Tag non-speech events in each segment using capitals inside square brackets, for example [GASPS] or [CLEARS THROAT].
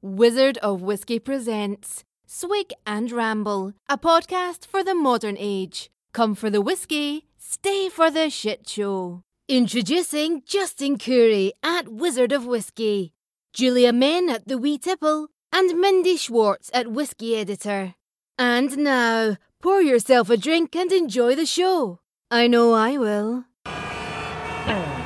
Wizard of Whiskey presents Swig and Ramble, a podcast for the modern age. Come for the whiskey, stay for the shit show. Introducing Justin Curry at Wizard of Whiskey, Julia Men at The Wee Tipple, and Mindy Schwartz at Whiskey Editor. And now, pour yourself a drink and enjoy the show. I know I will. Oh.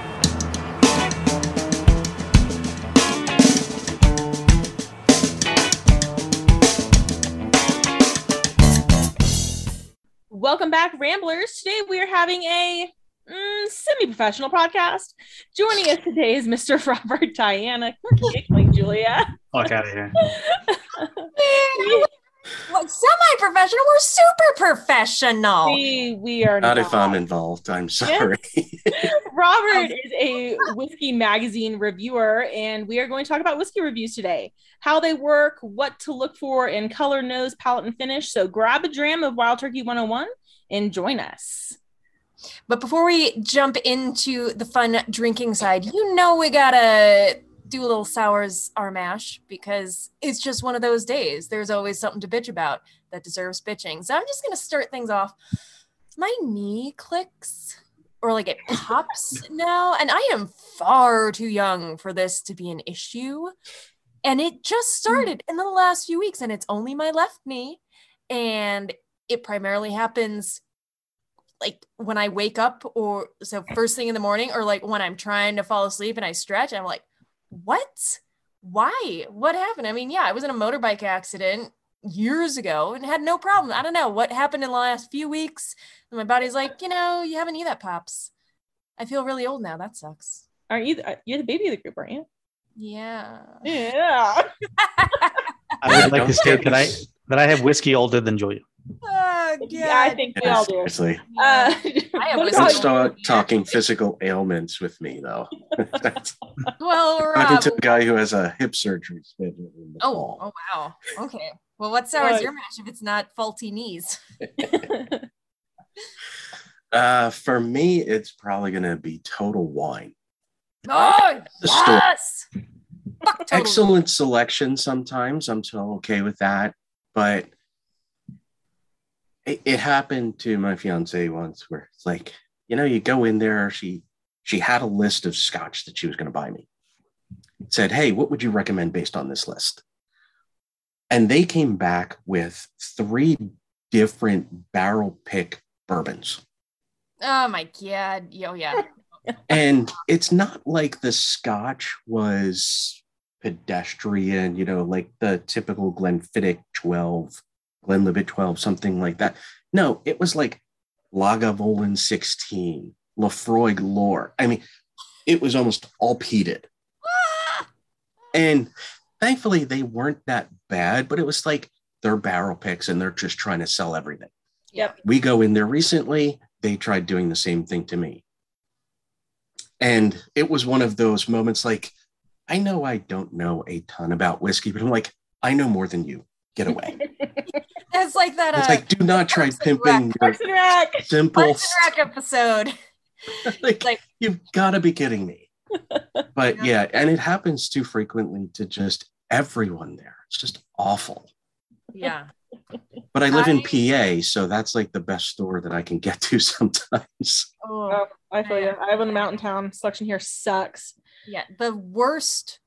Welcome back, Ramblers. Today we are having a mm, semi-professional podcast. Joining us today is Mr. [LAUGHS] Robert Diana. We're giggling, Julia. Fuck out of here. [LAUGHS] [LAUGHS] What semi-professional? We're super professional. we, we are Not if I'm involved. I'm sorry. [LAUGHS] Robert um, is a whiskey magazine reviewer, and we are going to talk about whiskey reviews today. How they work, what to look for in color, nose, palate, and finish. So grab a dram of Wild Turkey 101 and join us. But before we jump into the fun drinking side, you know we gotta do a little sours our mash because it's just one of those days. There's always something to bitch about that deserves bitching. So I'm just gonna start things off. My knee clicks or like it pops [LAUGHS] now, and I am far too young for this to be an issue. And it just mm. started in the last few weeks, and it's only my left knee. And it primarily happens like when I wake up or so first thing in the morning or like when I'm trying to fall asleep and I stretch, I'm like, what? Why? What happened? I mean, yeah, I was in a motorbike accident years ago and had no problem. I don't know what happened in the last few weeks. And my body's like, you know, you have a knee that pops. I feel really old now. That sucks. Aren't you? The, uh, you're the baby of the group, aren't you? Yeah. Yeah. [LAUGHS] I would like to state that I [LAUGHS] that I have whiskey older than Julia. Oh, yeah, I think we all do. seriously. Uh, [LAUGHS] I have what whiskey about Don't start talking physical ailments with me, though. [LAUGHS] That's Well, talking to a guy who has a hip surgery scheduled in the Oh, fall. oh wow. Okay. Well, what sours Right. your mash if it's not faulty knees? [LAUGHS] Uh, for me, it's probably going to be Total Wine. Oh, The yes. Fuck Total Excellent selection sometimes. I'm so okay with that. But it, it happened to my fiance once where it's like, you know, you go in there, she she had a list of scotch that she was going to buy me. Said, hey, what would you recommend based on this list? And they came back with three different barrel pick bourbons. Oh my god. Yo, yeah. Oh [LAUGHS] and it's not like the scotch was pedestrian, you know, like the typical Glenfiddich 12, Glenlivet 12, something like that. No, it was like Lagavulin 16, Laphroaig Lore. I mean, it was almost all peated. [LAUGHS] And thankfully, they weren't that bad, but it was like they're barrel picks and they're just trying to sell everything. Yep. We go in there recently, they tried doing the same thing to me. And it was one of those moments like, I know I don't know a ton about whiskey, but I'm like, I know more than you. Get away. [LAUGHS] It's like that. It's Uh, like, do not try Parks and pimping your Parks and Rec. simple. Parks and Rec episode. [LAUGHS] like, like- you've got to be kidding me. [LAUGHS] But yeah, and it happens too frequently to just everyone there. It's just awful. Yeah. But I live in PA, so that's like the best store that I can get to [LAUGHS] sometimes. Oh, Oh, I feel you. I live in a mountain town. Selection here sucks. yeah. The worst,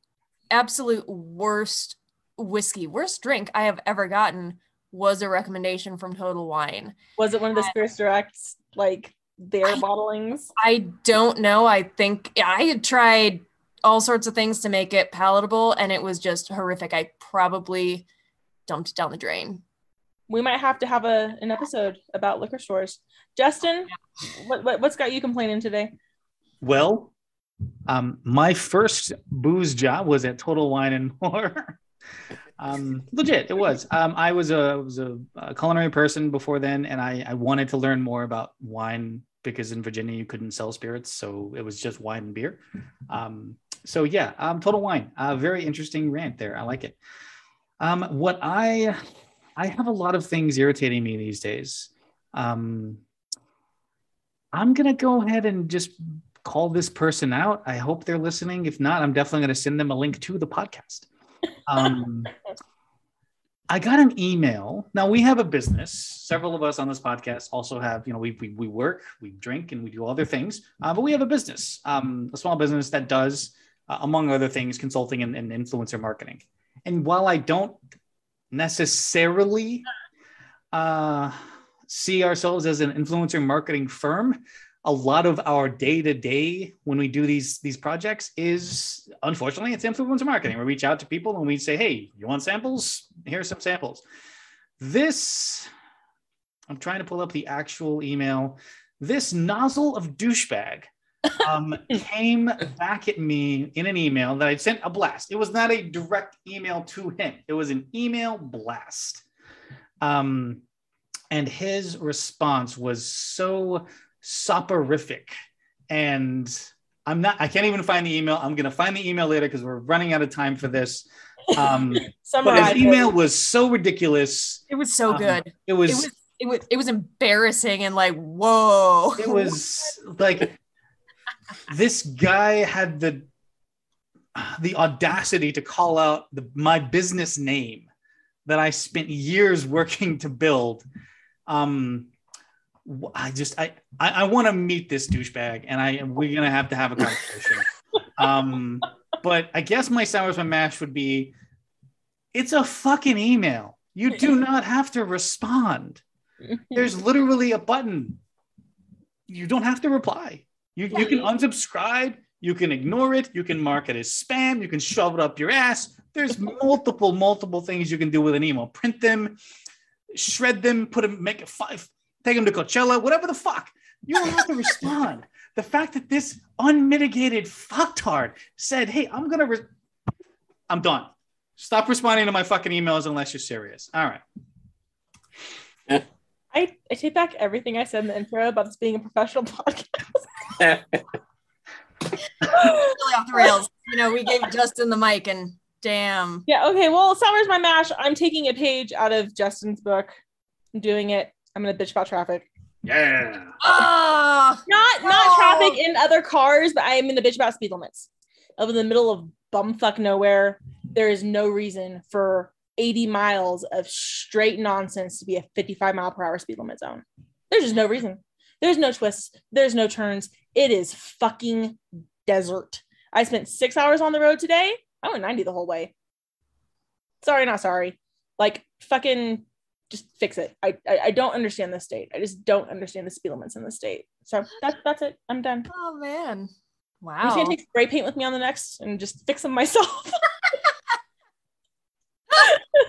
absolute worst whiskey, worst drink I have ever gotten was a recommendation from Total Wine. Was it one of the Spirits Directs, like their I- bottlings? I don't know. I think I had tried all sorts of things to make it palatable, and it was just horrific. I probably dumped it down the drain. We might have to have a an episode about liquor stores. Justin, what, what what's got you complaining today? Well, um, my first booze job was at Total Wine and More. [LAUGHS] um, legit, it was. Um, I was a was a, culinary person before then, and I, I wanted to learn more about wine because in Virginia you couldn't sell spirits, so it was just wine and beer. Um, so yeah, um, Total Wine, uh, very interesting rant there. I like it. Um, what I I have a lot of things irritating me these days. Um, I'm gonna go ahead and just call this person out. I hope they're listening. If not, I'm definitely gonna send them a link to the podcast. Um, I got an email. Now we have a business. Several of us on this podcast also have, you know, we we, we work, we drink, and we do other things. Uh, but we have a business, um, a small business that does, uh, among other things, consulting and, and influencer marketing. And while I don't necessarily uh, see ourselves as an influencer marketing firm, a lot of our day to day when we do these these projects is unfortunately it's influencer marketing. We reach out to people and we say, "Hey, you want samples? Here's some samples." This I'm trying to pull up the actual email. This nozzle of douchebag um, [LAUGHS] came back at me in an email that I sent a blast. It was not a direct email to him. It was an email blast. Um, and his response was so soporific. And I'm not, I can't even find the email. I'm going to find the email later because we're running out of time for this. Um, [LAUGHS] but his email was so ridiculous. It was so Um, good. It was, It was it was it was embarrassing and like whoa. it was like this guy had the the audacity to call out the, my business name that I spent years working to build. Um, I just I I, I want to meet this douchebag, and I we're gonna have to have a conversation. [LAUGHS] um, but I guess my sours my mash would be, it's a fucking email. You do [LAUGHS] not have to respond. There's [LAUGHS] literally a button. You don't have to reply. You, you can unsubscribe, you can ignore it, you can mark it as spam, you can shove it up your ass. There's multiple, multiple things you can do with an email. Print them, shred them, put them, make it five, take him to Coachella, whatever the fuck. You don't have to respond. The fact that this unmitigated fucktard said, "Hey, I'm gonna, re- I'm done. Stop responding to my fucking emails unless you're serious." All right. I, I take back everything I said in the intro about this being a professional [LAUGHS] podcast. really [LAUGHS] off the rails. You know, we gave Justin the mic and damn. Yeah, okay. Well, Summer's my mash. I'm taking a page out of Justin's book. I'm doing it. I'm gonna bitch about traffic. Yeah. Ah, Not not Oh. traffic in other cars, but I am in the bitch about speed limits. Over the middle of bumfuck nowhere, there is no reason for 80 miles of straight nonsense to be a 55 mile per hour speed limit zone. There's just no reason. There's no twists. There's no turns. It is fucking desert. I spent six hours on the road today. I went 90 the whole way. Sorry, not sorry. Like fucking just fix it. I, I I don't understand the state. I just don't understand the speed limits in the state. So that's that's it. I'm done. oh man. Wow. I'm just Wow. gonna take spray paint with me on the next and just fix them myself. [LAUGHS]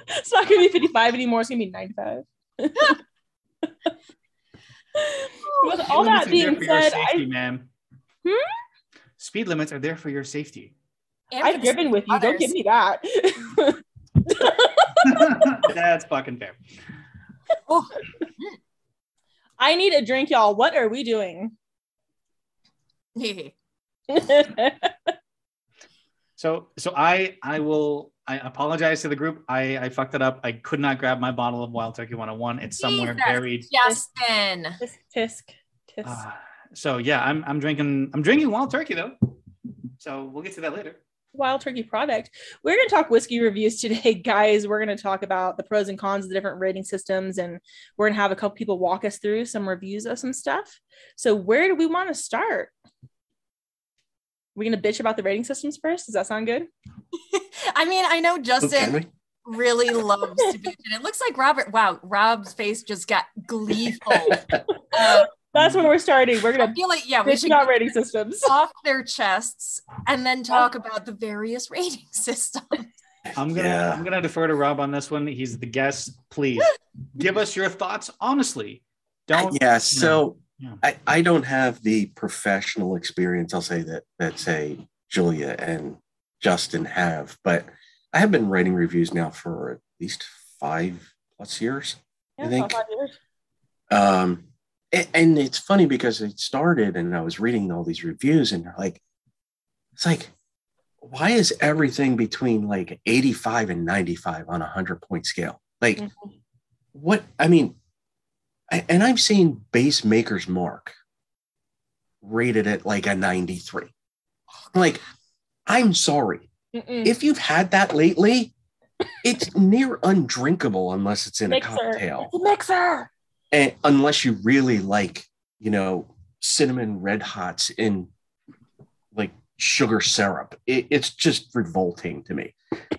it's not gonna be 55 anymore. It's gonna be 95. [LAUGHS] with all Speed that being said, safety, I, man. Hmm? Speed limits are there for your safety. And I've driven with you. Don't give me that. [LAUGHS] That's fucking fair. Oh, I need a drink, y'all. What are we doing? [LAUGHS] So, so I, I will. I apologize to the group. I, I fucked it up. I could not grab my bottle of Wild Turkey 101. It's somewhere Jesus. buried. Justin. tisk tisk tisk. Uh, so yeah, I'm, I'm drinking. I'm drinking Wild Turkey though. So we'll get to that later. Wild Turkey product. We're going to talk whiskey reviews [LAUGHS] today, guys. We're going to talk about the pros and cons of the different rating systems, and we're going to have a couple people walk us through some reviews of some stuff. So, where do we want to start? We're going to bitch about the rating systems first. Does that sound good? [LAUGHS] I mean, I know Oh, Justin we? really loves to bitch, and it looks like Robert. Wow, Rob's face just got gleeful. Uh, [LAUGHS] That's when we're starting. We're going to feel like yeah, we bitch should about rating systems. [LAUGHS] off their chests and then talk about the various [LAUGHS] rating systems. I'm gonna Yeah. I'm gonna defer to Rob on this one. He's the guest. Please [LAUGHS] give us your thoughts honestly. Don't yeah so Yeah. I, I don't have the professional experience i'll say that that say julia and justin have but i have been writing reviews now for at least five plus years I Yeah, think- five years. um a- and, it's funny because it started and i was reading all these reviews and they're like it's like why is everything between like 85 and 95 on a 100 point scale like Mhm. what i mean I, and i've seen base maker's mark rated at like a 93 like i'm sorry Mm-mm. if you've had that lately it's near undrinkable unless it's in Mixer. a cocktail. It's a mixer. And unless you really like you know cinnamon red hots in like sugar syrup it, it's just revolting to me.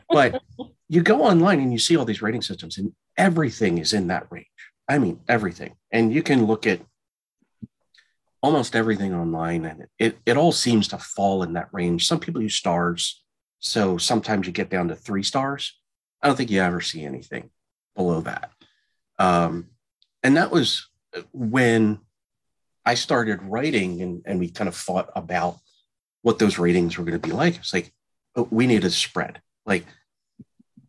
But [LAUGHS] you go online and you see all these rating systems and everything is in that range. I mean everything. And you can look at almost everything online and it, it all seems to fall in that range. Some people use stars so sometimes you get down to three stars. I don't think you ever see anything below that. Um, and that was uh, when I started writing and, and we kind of thought about what those ratings were going to be like. It's like, oh, we need a spread. Like,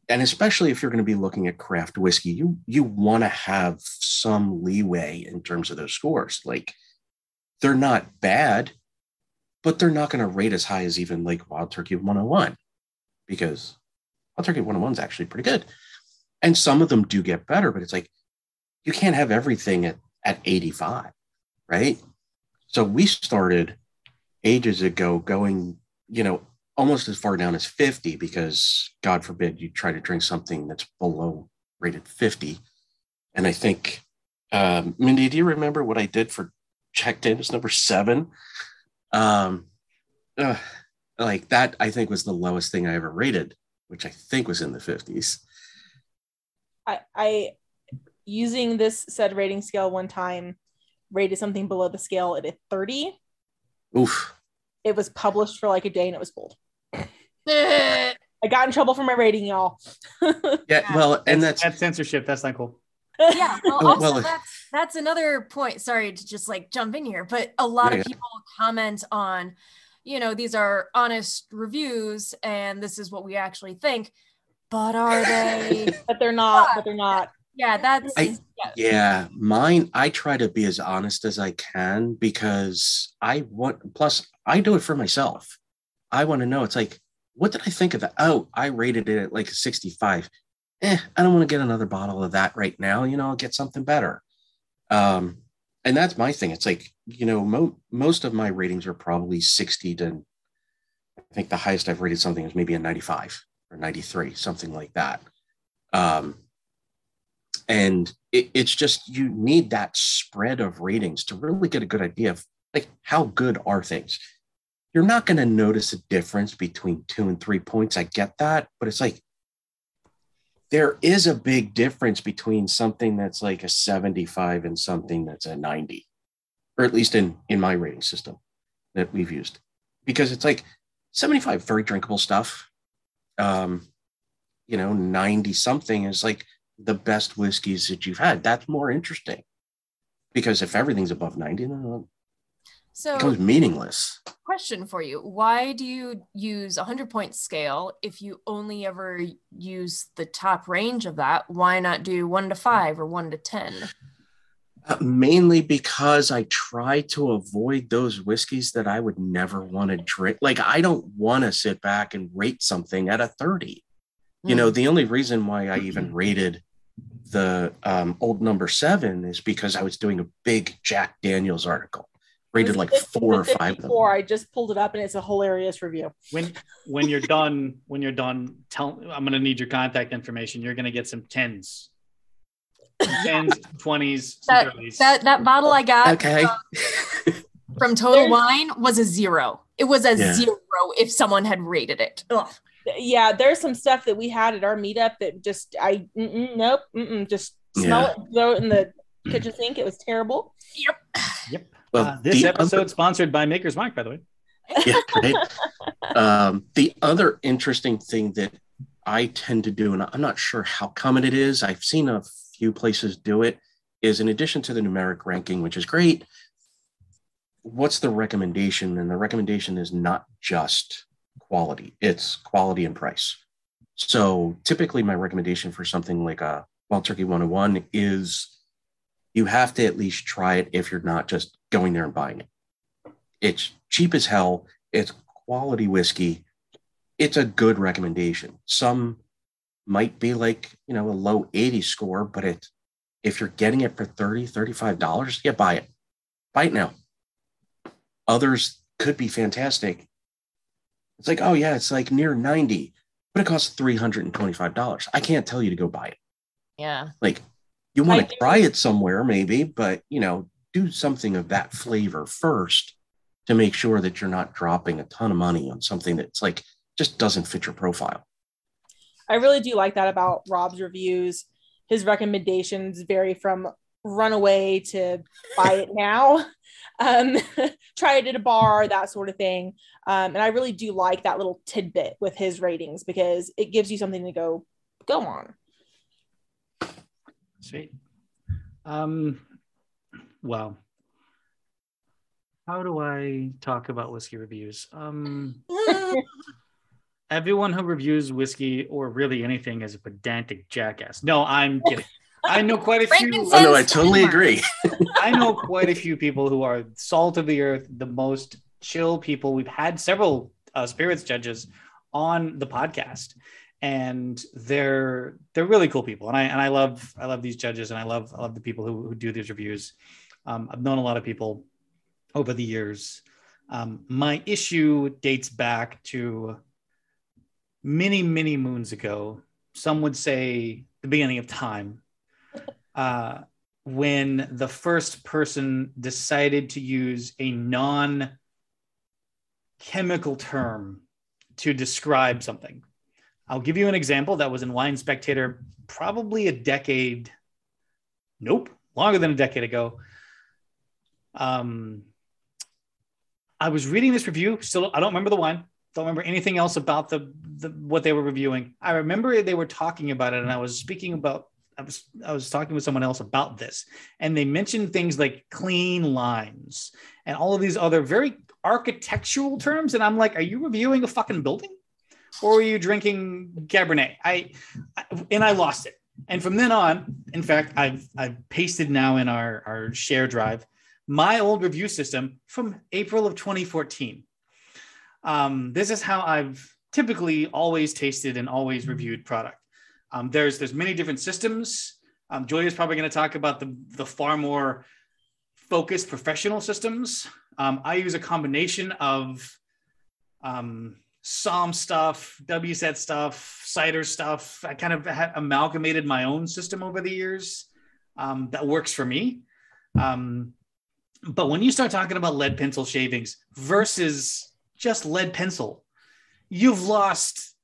and especially if you're going to be looking at craft whiskey, you you want to have some leeway in terms of those scores. Like, they're not bad, but they're not going to rate as high as even like Wild Turkey 101 because Wild Turkey 101 is actually pretty good. And some of them do get better, but it's like you can't have everything at, at 85, right? So we started ages ago going, you know, almost as far down as 50 because God forbid you try to drink something that's below rated 50. And I think, um, Mindy, do you remember what I did for checked in? It's number seven. Um, uh, like that, I think was the lowest thing I ever rated, which I think was in the 50s. I, I using this said rating scale one time rated something below the scale at a 30 Oof. it was published for like a day and it was pulled [LAUGHS] i got in trouble for my rating y'all [LAUGHS] Yeah, well, and that's that's censorship. That's not cool. yeah [LAUGHS] well, Oh, also well, that's that's another point sorry to just like jump in here but a lot Yeah, of yeah. people comment on you know these are honest reviews and this is what we actually think but are they but they're not but they're not yeah that's I- yeah. Yeah, mine, I try to be as honest as I can because I want, plus, I do it for myself. I want to know. It's like, what did I think of that? Oh, I rated it at like a 65. Eh, I don't want to get another bottle of that right now. You know, I'll get something better. Um, and that's my thing. It's like, you know, mo- most of my ratings are probably 60 to, I think the highest I've rated something is maybe a 95 or 93, something like that. Um, and it, it's just you need that spread of ratings to really get a good idea of like how good are things. You're not going to notice a difference between two and three points. I get that but it's like there is a big difference between something that's like a 75 and something that's a 90 or at least in in my rating system that we've used. Because it's like 75 very drinkable stuff. Um you know 90 something is like the best whiskeys that you've had. That's more interesting because if everything's above 90, then it so becomes meaningless. question for you why do you use a 100 point scale if you only ever use the top range of that why not do 1 to 5 or 1 to 10 Uh, mainly because I try to avoid those whiskeys that I would never want to drink. Like, I don't want to sit back and rate something at a 30. You know, the only reason why I even [CLEARS THROAT] rated the um, old number seven is because I was doing a big Jack Daniels article, rated like four or five of. Four. I just pulled it up and it's a hilarious review. When when you're done, when you're done, tell I'm gonna need your contact information. You're gonna get some tens, tens, twenties, that, that that bottle i got Okay. from total wine was a zero it was a Yeah. zero if someone had rated it Ugh. Yeah, there's some stuff that we had at our meetup that just I mm-mm, nope, mm-mm, just smell Yeah. it, and throw it in the kitchen sink. It was terrible. Yep. Well, Uh, this episode other- sponsored by Maker's Mark, by the way. yeah, right. um, the other interesting thing that I tend to do, and I'm not sure how common it is, I've seen a few places do it, is in addition to the numeric ranking, which is great, what's the recommendation? And the recommendation is not just quality, it's quality and price. So typically, my recommendation for something like a Wild Turkey 101 is you have to at least try it if you're not just going there and buying it. It's cheap as hell. It's quality whiskey. It's a good recommendation. Some might be like, you know, a low 80 score, but it if you're getting it for 30, 35 dollars, yeah, buy it. Buy it now. Others could be fantastic. It's like, oh yeah, it's like near 90, but it costs three hundred and twenty-five dollars. I can't tell you to go buy it. Yeah. Like you want to try it somewhere, maybe, but you know, do something of that flavor first to make sure that you're not dropping a ton of money on something that's like just doesn't fit your profile. I really do like that about Rob's reviews. His recommendations vary from runaway to buy it now, [LAUGHS] um, [LAUGHS] try it at a bar, that sort of thing. Um, and I really do like that little tidbit with his ratings because it gives you something to go go on. Sweet. Um, well, how do I talk about whiskey reviews? Um, [LAUGHS] everyone who reviews whiskey or really anything is a pedantic jackass. No, I'm kidding. I know quite a few. Frankincense. Oh no, I totally agree. [LAUGHS] I know quite a few people who are salt of the earth, the most chill people. We've had several uh, spirits judges on the podcast, and they're they're really cool people. And I and I love I love these judges, and I love I love the people who, who do these reviews. Um, I've known a lot of people over the years. Um, my issue dates back to many many moons ago. Some would say the beginning of time. Uh, when the first person decided to use a non chemical term to describe something. I'll give you an example that was in Wine Spectator probably a decade, nope, longer than a decade ago. Um, I was reading this review, still, I don't remember the wine, don't remember anything else about the, the what they were reviewing. I remember they were talking about it, and I was speaking about I was I was talking with someone else about this, and they mentioned things like clean lines and all of these other very architectural terms, and I'm like, are you reviewing a fucking building, or are you drinking Cabernet? I, I and I lost it, and from then on, in fact, I've I've pasted now in our our share drive my old review system from April of 2014. Um, this is how I've typically always tasted and always reviewed product. Um, there's there's many different systems. Um, Julia's probably going to talk about the the far more focused professional systems. Um, I use a combination of um, SOM stuff, WSET stuff, cider stuff. I kind of amalgamated my own system over the years um, that works for me. Um, but when you start talking about lead pencil shavings versus just lead pencil, you've lost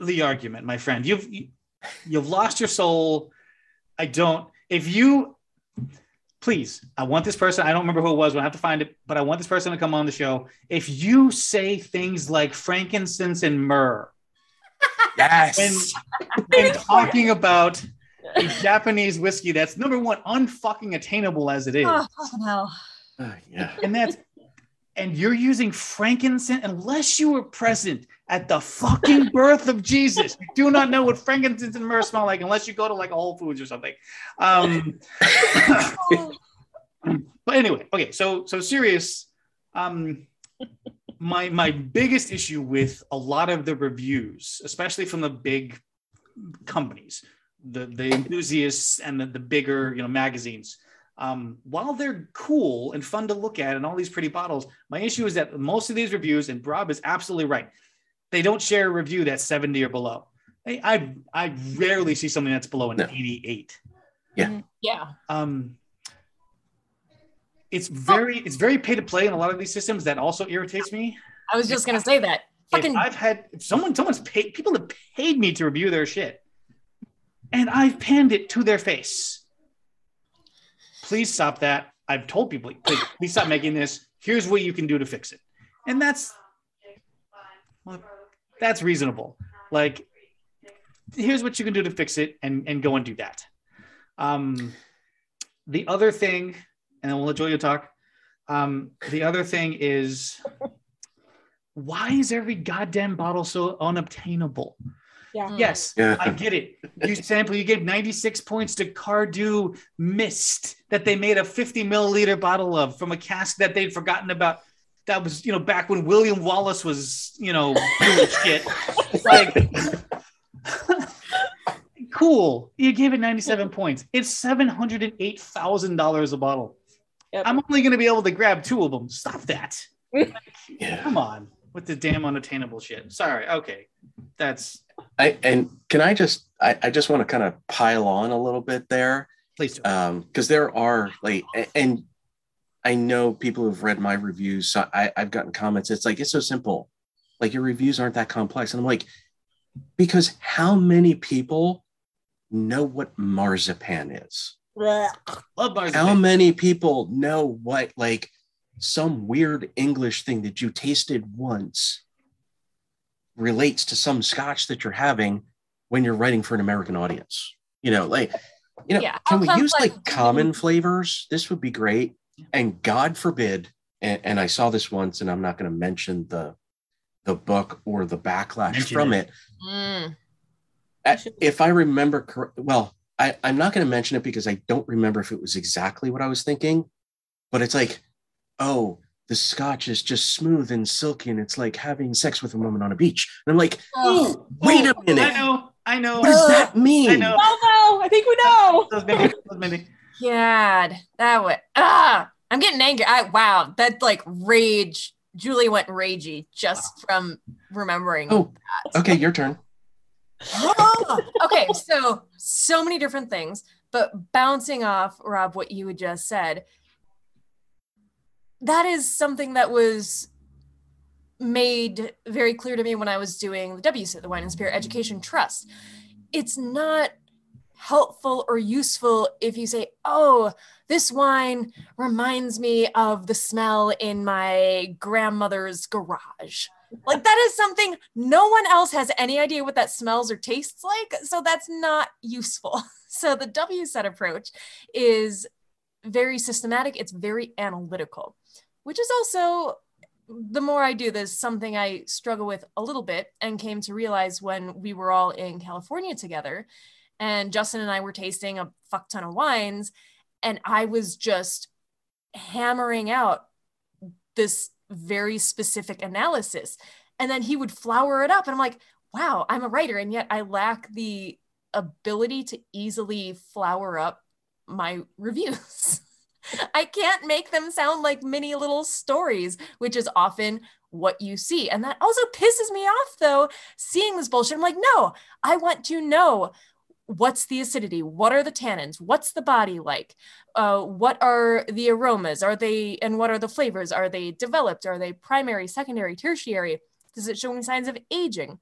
the argument, my friend. You've you've lost your soul. I don't. If you please, I want this person. I don't remember who it was. We'll have to find it, but I want this person to come on the show. If you say things like frankincense and myrrh Yes. when talking about a Japanese whiskey that's number one, unfucking attainable as it is, Oh, fucking hell. Uh, yeah. and that's and you're using frankincense unless you were present at the fucking birth of Jesus. You do not know what frankincense and myrrh smell like unless you go to like Whole Foods or something. Um, [LAUGHS] but anyway, okay, so so serious. Um, my my biggest issue with a lot of the reviews, especially from the big companies, the the enthusiasts and the, the bigger you know magazines, um, while they're cool and fun to look at and all these pretty bottles, my issue is that most of these reviews, and Rob is absolutely right, they don't share a review that's 70 or below. I I, I rarely see something that's below an No. 88 Yeah. um it's very it's very pay to play in a lot of these systems that also irritates me I was just gonna say that. Fucking i've had if someone someone's paid people have paid me to review their shit and i've panned it to their face please stop that i've told people please, please stop making this here's what you can do to fix it and that's well, that's reasonable like here's what you can do to fix it and and go and do that um the other thing and then we'll let julia talk um the other thing is why is every goddamn bottle so unobtainable Yeah. yes Yeah. I get it. You [LAUGHS] sample, you gave 96 points to Cardhu Mist that they made a 50 milliliter bottle of from a cask that they'd forgotten about. That was, you know, back when William Wallace was, you know, doing [LAUGHS] shit. Like, [LAUGHS] cool. You gave it 97 points. It's $708,000 a bottle. Yep. I'm only going to be able to grab two of them. Stop that. [LAUGHS] Yeah. Come on with the damn unattainable shit. Sorry. Okay. That's I and can I just I, I just want to kind of pile on a little bit there. Please do. um because there are like a- and i know people who've read my reviews so I, i've gotten comments. It's like it's so simple. Like your reviews aren't that complex. And i'm like because how many people know what marzipan is? Love bars. how many people know what like some weird english thing that you tasted once relates to some scotch that you're having when you're writing for an american audience? You know like you know Yeah, can we use like complex- common flavors? This would be great and god forbid and, and i saw this once and i'm not going to mention the the book or the backlash Mention from it. it, Mm. If i remember cor- well I, i'm not going to mention it because i don't remember if it was exactly what i was thinking but it's like oh the scotch is just smooth and silky and it's like having sex with a woman on a beach and i'm like oh, wait a minute I know. I know. what does that [GASPS] mean I know. Oh no, I think we know. That was Mindy. That was God, that would ah, I'm getting angry. I wow, that like rage. Julie went ragey just from remembering. oh okay your turn [GASPS] okay, so so many different things, but bouncing off Rob what you had just said, that is something that was made very clear to me when I was doing the WSET, the Wine and Spirit Education Trust. It's not helpful or useful if you say, "Oh, this wine reminds me of the smell in my grandmother's garage." Like that is something no one else has any idea what that smells or tastes like, so that's not useful. [LAUGHS] So the WSET approach is very systematic, it's very analytical, which is also the more I do this, something I struggle with a little bit and came to realize when we were all in California together and Justin and I were tasting a fuck ton of wines and I was just hammering out this very specific analysis. And then he would flower it up. And I'm like, wow, I'm a writer. And yet I lack the ability to easily flower up my reviews. [LAUGHS] I can't make them sound like mini little stories, which is often what you see. And that also pisses me off, though, seeing this bullshit. I'm like, no, I want to know what's the acidity? What are the tannins? What's the body like? Uh, what are the aromas? Are they and what are the flavors? Are they developed? Are they primary secondary tertiary? Does it show any signs of aging?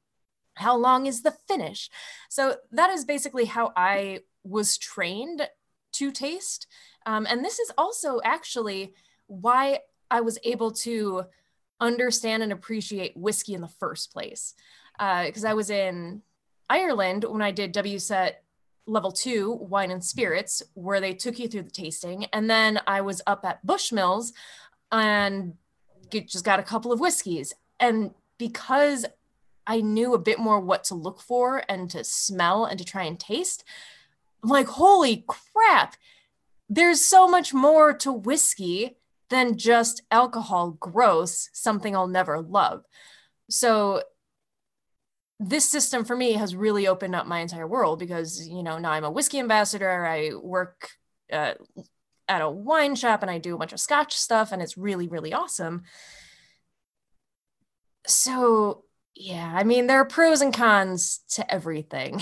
How long is the finish? So that is basically how i was trained to taste. Um, and this is also actually why i was able to understand and appreciate whiskey in the first place. Because i was in Ireland when I did WSET level two wine and spirits, where they took you through the tasting. And then I was up at Bushmills and get, just got a couple of whiskeys. And because I knew a bit more what to look for and to smell and to try and taste, I'm like, holy crap, there's so much more to whiskey than just alcohol gross, something I'll never love. So this system for me has really opened up my entire world because you know now i'm a whiskey ambassador. I work uh, at a wine shop and i do a bunch of scotch stuff and it's really really awesome. So yeah i mean there are pros and cons to everything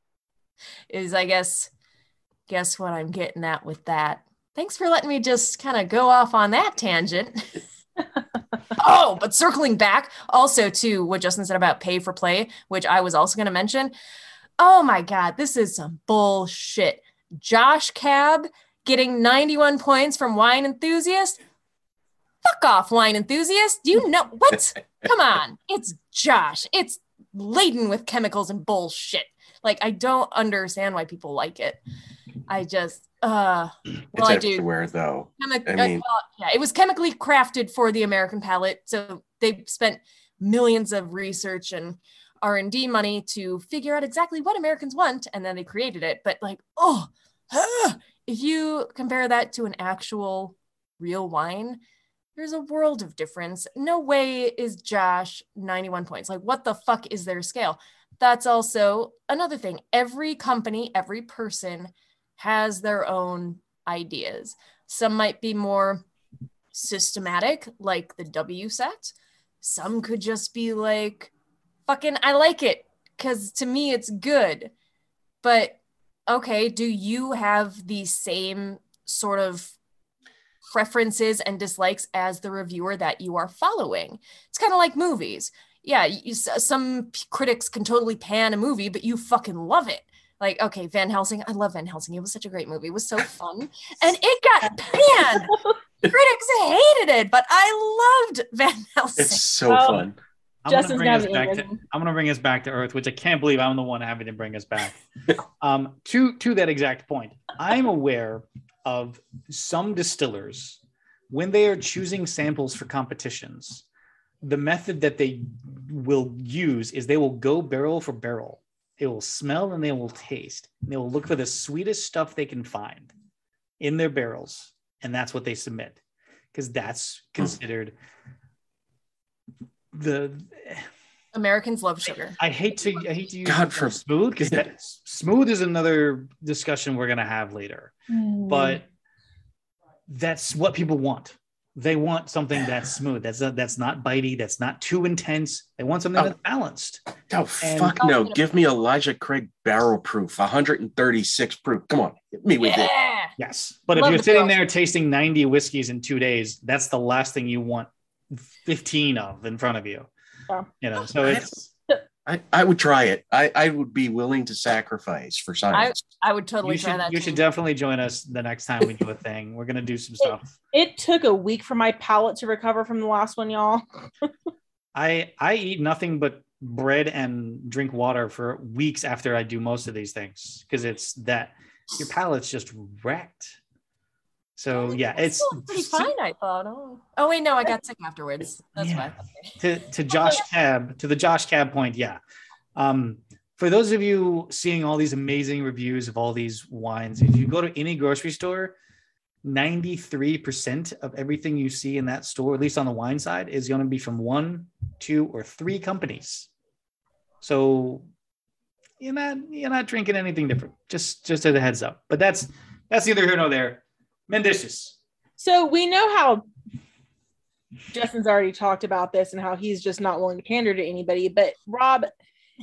[LAUGHS] is i guess guess what i'm getting at with that. Thanks for letting me just kind of go off on that tangent [LAUGHS] oh, but circling back also to what Justin said about pay for play, which I was also going to mention. Oh my God, this is some bullshit. Josh Cab getting 91 points from Wine Enthusiast. Fuck off, Wine Enthusiast. Do you know what? [LAUGHS] Come on. It's Josh. It's laden with chemicals and bullshit. Like, I don't understand why people like it. I just, uh, well, it's I do. everywhere though Chemi- I uh, mean- well, yeah, it was chemically crafted for the American palate. So they spent millions of research and R and D money to figure out exactly what Americans want, and then they created it. But like, oh, ah, if you compare that to an actual real wine, there's a world of difference. No way is Josh 91 points. Like, what the fuck is their scale? That's also another thing. Every company, every person has their own ideas. Some might be more systematic, like the WSET. Some could just be like fucking I like it because to me it's good. But okay, do you have the same sort of preferences and dislikes as the reviewer that you are following? It's kind of like movies. Yeah, you, some critics can totally pan a movie, but you fucking love it. Like, okay, Van Helsing, I love Van Helsing. It was such a great movie. It was so [LAUGHS] fun. And it got panned. [LAUGHS] Critics hated it, but I loved Van Helsing. It's so oh. fun. I'm Justin's gonna, bring us back to, I'm gonna bring us back to Earth, which I can't believe I'm the one having to bring us back. [LAUGHS] um, to to that exact point, I'm aware of some distillers when they are choosing samples for competitions. The method that they will use is they will go barrel for barrel. They will smell and they will taste. And they will look for the sweetest stuff they can find in their barrels, and that's what they submit because that's considered the Americans love sugar. I, I hate to I hate to use God for smooth because that smooth is another discussion we're gonna have later. Mm. But that's what people want. They want something that's smooth. That's a, that's not bitey. That's not too intense. They want something oh. that's balanced. Oh and, fuck no! Give me Elijah Craig barrel proof, 136 proof. Come on, hit me with yeah. it. Yes, but Love if you're the sitting there tasting 90 whiskeys in two days, that's the last thing you want 15 of in front of you. Yeah. You know, so it's. I, I would try it. I, I would be willing to sacrifice for science. I, I would totally you try should, that. You too. should definitely join us the next time we do a thing. We're gonna do some stuff. It, it took a week for my palate to recover from the last one, y'all. [LAUGHS] I I eat nothing but bread and drink water for weeks after I do most of these things because it's that your palate's just wrecked. So yeah, it's pretty fine. I thought. Oh. oh wait, no, I got sick afterwards. That's yeah. why. to to Josh Cab to the Josh Cab point, yeah. Um, for those of you seeing all these amazing reviews of all these wines, if you go to any grocery store, 93% of everything you see in that store, at least on the wine side, is going to be from one, two, or three companies. So you're not you're not drinking anything different. Just just as a heads up. But that's that's neither here nor there. Mendacious. So we know how Justin's already talked about this and how he's just not willing to pander to anybody. But Rob,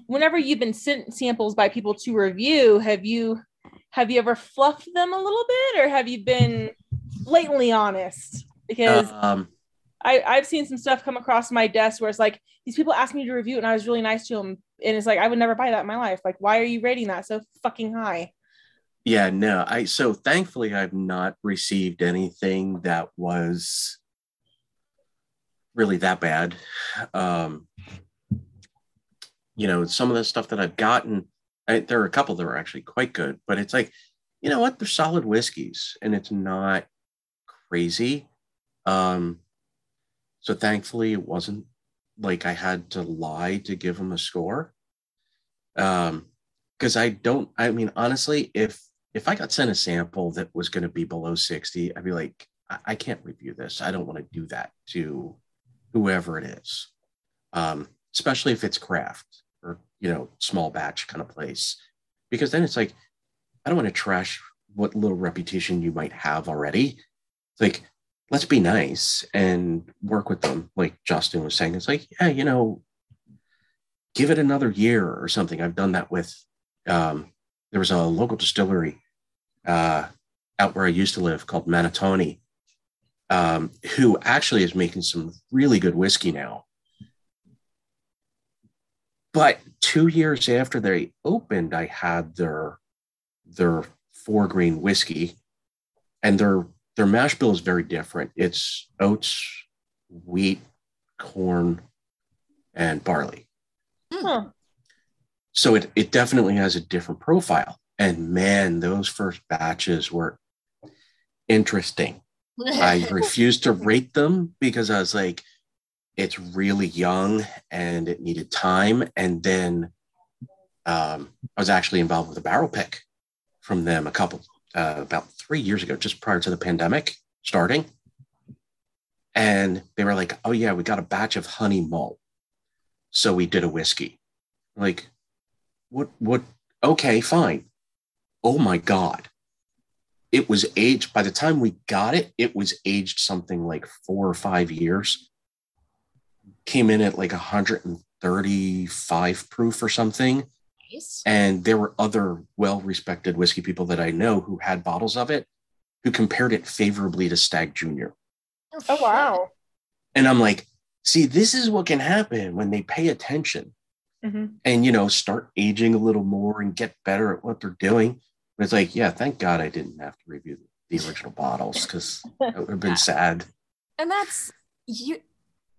whenever you've been sent samples by people to review, have you have you ever fluffed them a little bit, or have you been blatantly honest? Because um, I, I've seen some stuff come across my desk where it's like these people asked me to review it, and I was really nice to them, and it's like I would never buy that in my life. Like, why are you rating that so fucking high? Yeah, no. I so thankfully I've not received anything that was really that bad. Um, you know, some of the stuff that I've gotten, I, there are a couple that are actually quite good, but it's like, you know what? They're solid whiskeys, and it's not crazy. Um, so thankfully, it wasn't like I had to lie to give them a score. Um, because I don't. I mean, honestly, if if I got sent a sample that was going to be below 60, I'd be like, I, I can't review this. I don't want to do that to whoever it is, um, especially if it's craft or, you know, small batch kind of place. Because then it's like, I don't want to trash what little reputation you might have already. It's like, let's be nice and work with them. Like Justin was saying, it's like, yeah, you know, give it another year or something. I've done that with um, there was a local distillery uh, out where I used to live called Manatawny, um, who actually is making some really good whiskey now. But two years after they opened, I had their their four grain whiskey, and their their mash bill is very different. It's oats, wheat, corn, and barley. Hmm. So it, it definitely has a different profile. And man, those first batches were interesting. [LAUGHS] I refused to rate them because I was like, it's really young and it needed time. And then um, I was actually involved with a barrel pick from them a couple, uh, about three years ago, just prior to the pandemic starting. And they were like, oh, yeah, we got a batch of honey malt. So we did a whiskey. Like, what what okay fine oh my god it was aged by the time we got it it was aged something like four or five years came in at like 135 proof or something. Nice. And there were other well respected whiskey people that I know who had bottles of it who compared it favorably to Stagg Junior. Oh, oh wow. And I'm like, see, this is what can happen when they pay attention Mhm. and, you know, start aging a little more and get better at what they're doing. But it's like, yeah, thank God I didn't have to review the original bottles because it would have been [LAUGHS] sad. And that's you.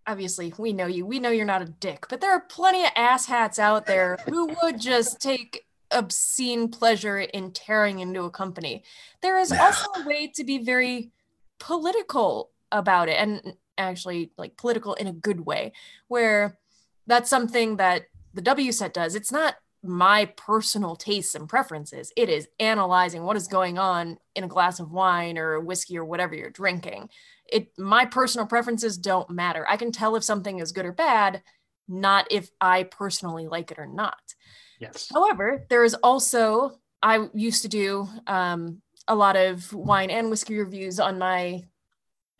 Obviously, we know you. We know you're not a dick, but there are plenty of asshats out there who would just take obscene pleasure in tearing into a company. There is Yeah. also a way to be very political about it, and actually, like political in a good way, where that's something that the WSET does. It's not my personal tastes and preferences. It is analyzing what is going on in a glass of wine or whiskey or whatever you're drinking it my personal preferences don't matter. I can tell if something is good or bad, not if I personally like it or not. Yes. However, there is also I used to do um, a lot of wine and whiskey reviews on my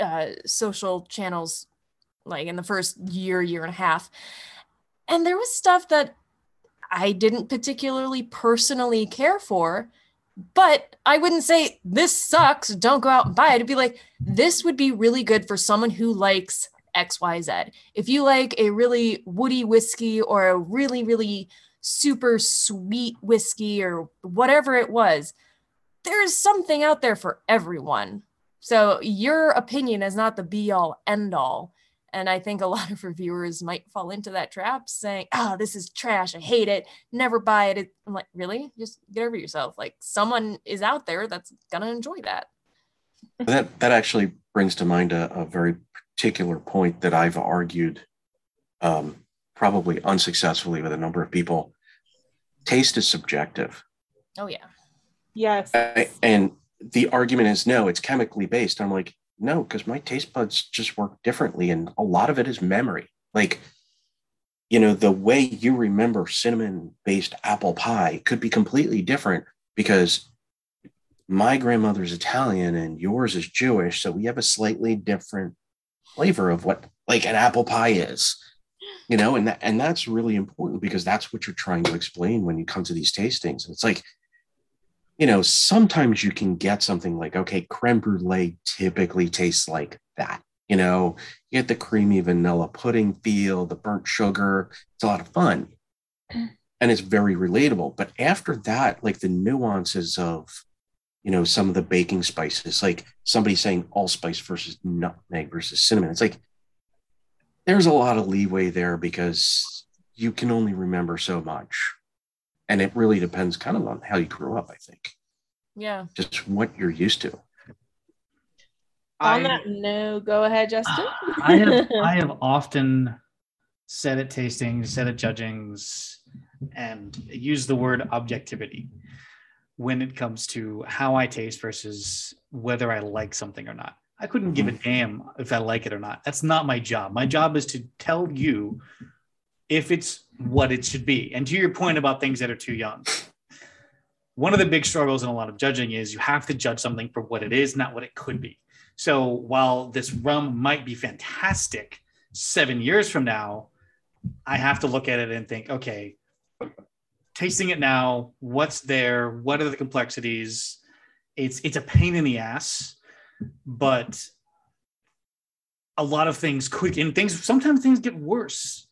uh, social channels, like in the first year, year and a half, and there was stuff that I didn't particularly personally care for, but I wouldn't say this sucks. Don't go out and buy it. It'd be like this would be really good for someone who likes XYZ. If you like a really woody whiskey or a really, really super sweet whiskey or whatever it was, there's something out there for everyone. So your opinion is not the be all end all. And I think a [LAUGHS] lot of reviewers might fall into that trap saying, oh, this is trash. I hate it. Never buy it. It- I'm like, really? Just get over yourself. Like someone is out there that's going to enjoy that. that that actually brings to mind a, a very particular point that I've argued, um, probably unsuccessfully with a number of people. Taste is subjective, Oh, yeah. Yes. I- and the argument is no, it's chemically based. I'm like, no, because my taste buds just work differently, and a lot of it is memory. Like, you know, the way you remember cinnamon-based apple pie could be completely different because my grandmother's Italian and yours is Jewish, so we have a slightly different flavor of what like an apple pie is. You know, and that and that's really important because that's what you're trying to explain when you come to these tastings. And It's like, you know, sometimes you can get something like, okay, creme brulee typically tastes like that. You know, you get the creamy vanilla pudding feel, the burnt sugar. It's a lot of fun. [CLEARS THROAT] And it's very relatable. But after that, like the nuances of you know, some of the baking spices, like somebody saying allspice versus nutmeg versus cinnamon. It's like there's a lot of leeway there because you can only remember so much. And it really depends kind of on how you grew up, I think, Yeah. just what you're used to. On I- that no, go ahead, Justin. I have [LAUGHS] I have often said at tastings, said at judgings, and used the word objectivity when it comes to how I taste versus whether I like something or not. I couldn't give a mm-hmm. damn if I like it or not. That's not my job. My job is to tell you if it's what it should be. And to your point about things that are too young, one of the big struggles in a lot of judging is you have to judge something for what it is, not what it could be. So while this rum might be fantastic seven years from now, I have to look at it and think, okay, tasting it now, what's there? What are the complexities? It's it's a pain in the ass, but a lot of things quick and things sometimes things get worse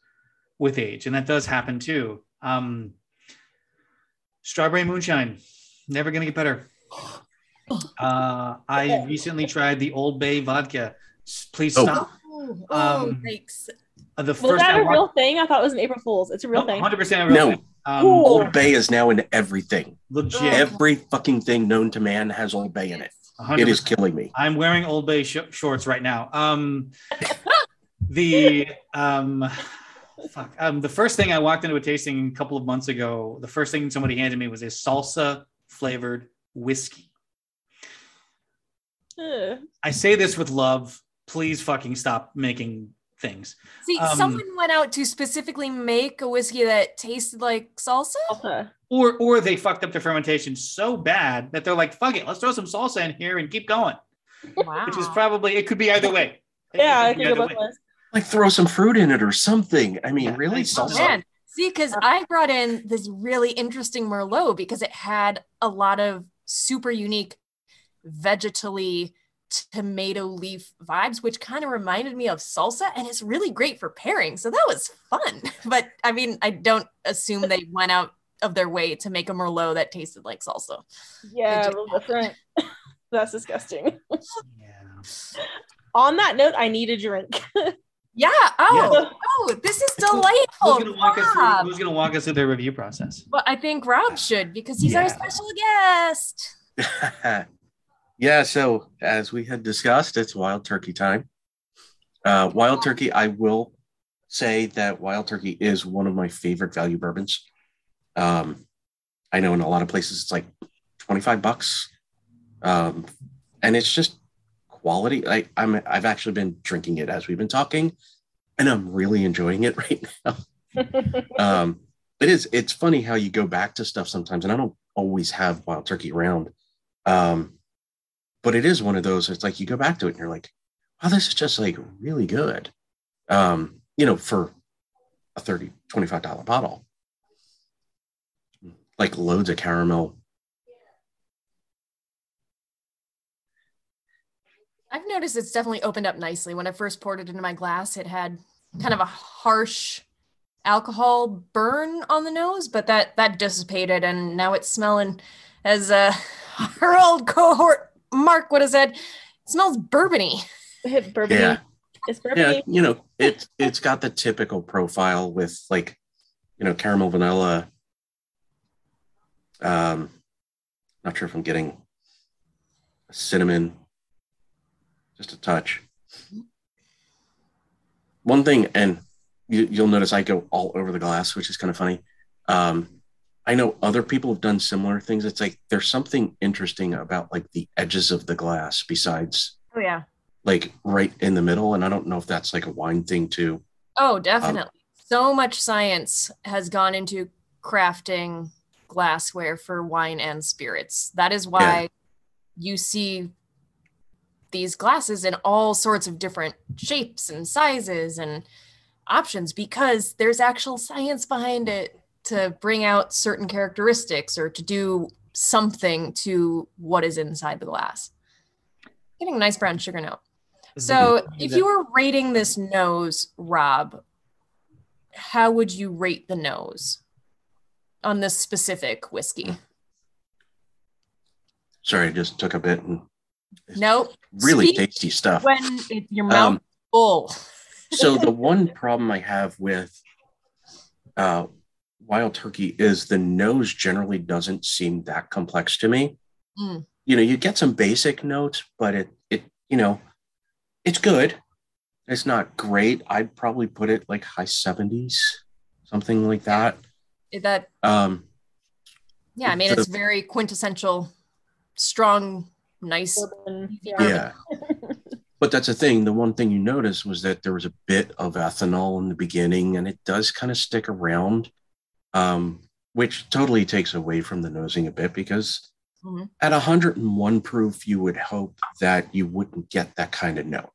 with age, and that does happen too. Um, strawberry moonshine, never gonna get better. [SIGHS] Uh, I recently tried the Old Bay vodka. Please Oh. stop. Oh, Um, thanks. Uh, The Was first that a real walked- thing? I thought it was an April Fool's. It's a real Nope, thing. 100% No. thing. Um, Old Bay is now in everything. legit. Every fucking thing known to man has Old Bay in it. 100%. It is killing me. I'm wearing Old Bay sh- shorts right now. Um, [LAUGHS] the um, fuck. Um, the first thing I walked into a tasting a couple of months ago, the first thing somebody handed me was a salsa flavored whiskey. Ugh. I say this with love. Please fucking stop making things. See, um, someone went out to specifically make a whiskey that tasted like salsa. Salsa. Or or they fucked up the fermentation so bad that they're like, fuck it, let's throw some salsa in here and keep going. Wow. Which is probably it could be either way. It Yeah, I think it either both way. ways. Like throw some fruit in it or something. I mean, really, I- Oh, salsa. man. See, because I brought in this really interesting Merlot because it had a lot of super unique vegetally tomato leaf vibes, which kind of reminded me of salsa. And it's really great for pairing. So that was fun. [LAUGHS] But I mean, I don't assume they went out of their way to make a Merlot that tasted like salsa. Yeah, a little different. That's disgusting. Yeah. On that note, I need a drink. [LAUGHS] Yeah. Oh, oh, this is Who's delightful. gonna walk us through, Rob. who's gonna walk us through the review process? Well, I think Rob should because he's our special guest. [LAUGHS] yeah, so as we had discussed, it's wild turkey time. Uh, wild turkey, I will say that wild turkey is one of my favorite value bourbons. Um, I know in a lot of places it's like 25 bucks. Um, and it's just quality. Like I'm I've actually been drinking it as we've been talking, and I'm really enjoying it [LAUGHS] right now. [LAUGHS] um, it is it's funny how you go back to stuff sometimes and i don't always have wild turkey around um, but it is one of those it's like you go back to it and you're like wow this is just like really good um, you know for a 30 25 dollar bottle like loads of caramel I've noticed it's definitely opened up nicely. When I first poured it into my glass, it had kind of a harsh alcohol burn on the nose, but that that dissipated, and now it's smelling, as uh, [LAUGHS] our old cohort Mark would have said, it smells bourbony. Hit bourbon. yeah It's bourbon. yeah you know it it's got the typical profile with like you know caramel vanilla um not sure if i'm getting cinnamon just a touch one thing and you, you'll notice i go all over the glass which is kind of funny um i know other people have done similar things it's like there's something interesting about like the edges of the glass besides Oh yeah. like right in the middle. And I don't know if that's like a wine thing too. Oh, definitely. so much science has gone into crafting glassware for wine and spirits. That is why you see these glasses in all sorts of different shapes and sizes and options because there's actual science behind it to bring out certain characteristics or to do something to what is inside the glass. Getting a nice brown sugar note. So, if you were rating this nose, Rob, how would you rate the nose on this specific whiskey? Sorry, I just took a bit and Nope. really Speak tasty stuff. When it's your mouth Um, full. [LAUGHS] so the one problem I have with uh, wild turkey is the nose generally doesn't seem that complex to me. Mm. You know, you get some basic notes, but it it you know, it's good. It's not great. I'd probably put it like high seventies, something like that. That Um, yeah, I mean The- it's very quintessential, strong, nice. Bourbon. Yeah. yeah. [LAUGHS] but that's the thing. The one thing you notice was that there was a bit of ethanol in the beginning, and it does kind of stick around, um, which totally takes away from the nosing a bit because Mhm. at 101 proof, you would hope that you wouldn't get that kind of note.